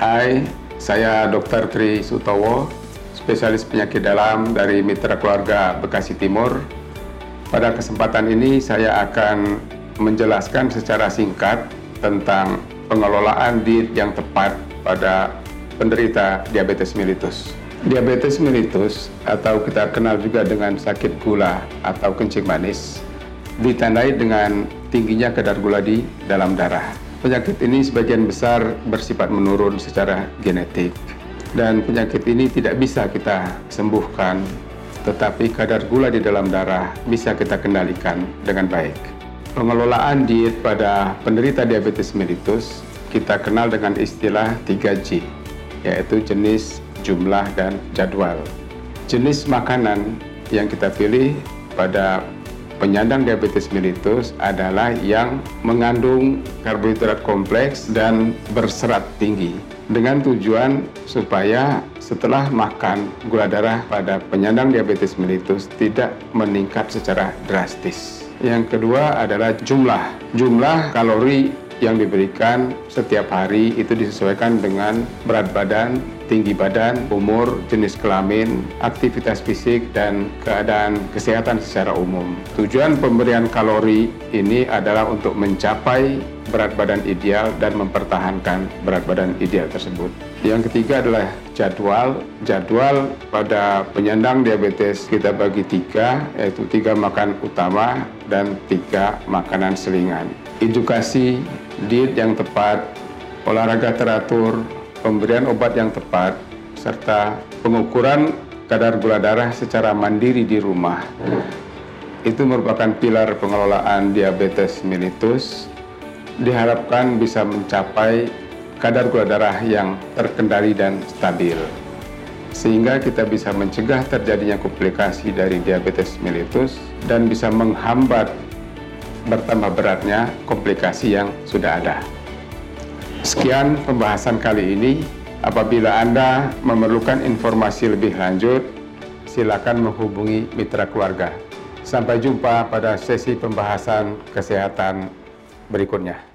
Hai, saya Dr. Tri Sutowo, spesialis penyakit dalam dari Mitra Keluarga Bekasi Timur. Pada kesempatan ini saya akan menjelaskan secara singkat tentang pengelolaan diet yang tepat pada penderita diabetes mellitus. Diabetes mellitus atau kita kenal juga dengan sakit gula atau kencing manis ditandai dengan tingginya kadar gula di dalam darah. Penyakit ini sebagian besar bersifat menurun secara genetik dan penyakit ini tidak bisa kita sembuhkan tetapi kadar gula di dalam darah bisa kita kendalikan dengan baik. Pengelolaan diet pada penderita diabetes mellitus kita kenal dengan istilah 3G, yaitu jenis, jumlah, dan jadwal. Jenis makanan yang kita pilih pada penyandang diabetes mellitus adalah yang mengandung karbohidrat kompleks dan berserat tinggi dengan tujuan supaya setelah makan gula darah pada penyandang diabetes mellitus tidak meningkat secara drastis. Yang kedua adalah jumlah. Jumlah kalori yang diberikan setiap hari itu disesuaikan dengan berat badan, tinggi badan, umur, jenis kelamin, aktivitas fisik, dan keadaan kesehatan secara umum. Tujuan pemberian kalori ini adalah untuk mencapai berat badan ideal dan mempertahankan berat badan ideal tersebut. Yang ketiga adalah jadwal. Jadwal pada penyandang diabetes kita bagi tiga, yaitu tiga makan utama dan tiga makanan selingan. Edukasi diet yang tepat, olahraga teratur, pemberian obat yang tepat, serta pengukuran kadar gula darah secara mandiri di rumah. Itu merupakan pilar pengelolaan diabetes mellitus. Diharapkan bisa mencapai kadar gula darah yang terkendali dan stabil. Sehingga kita bisa mencegah terjadinya komplikasi dari diabetes mellitus dan bisa menghambat bertambah beratnya komplikasi yang sudah ada. Sekian pembahasan kali ini. Apabila Anda memerlukan informasi lebih lanjut, silakan menghubungi mitra keluarga. Sampai jumpa pada sesi pembahasan kesehatan berikutnya.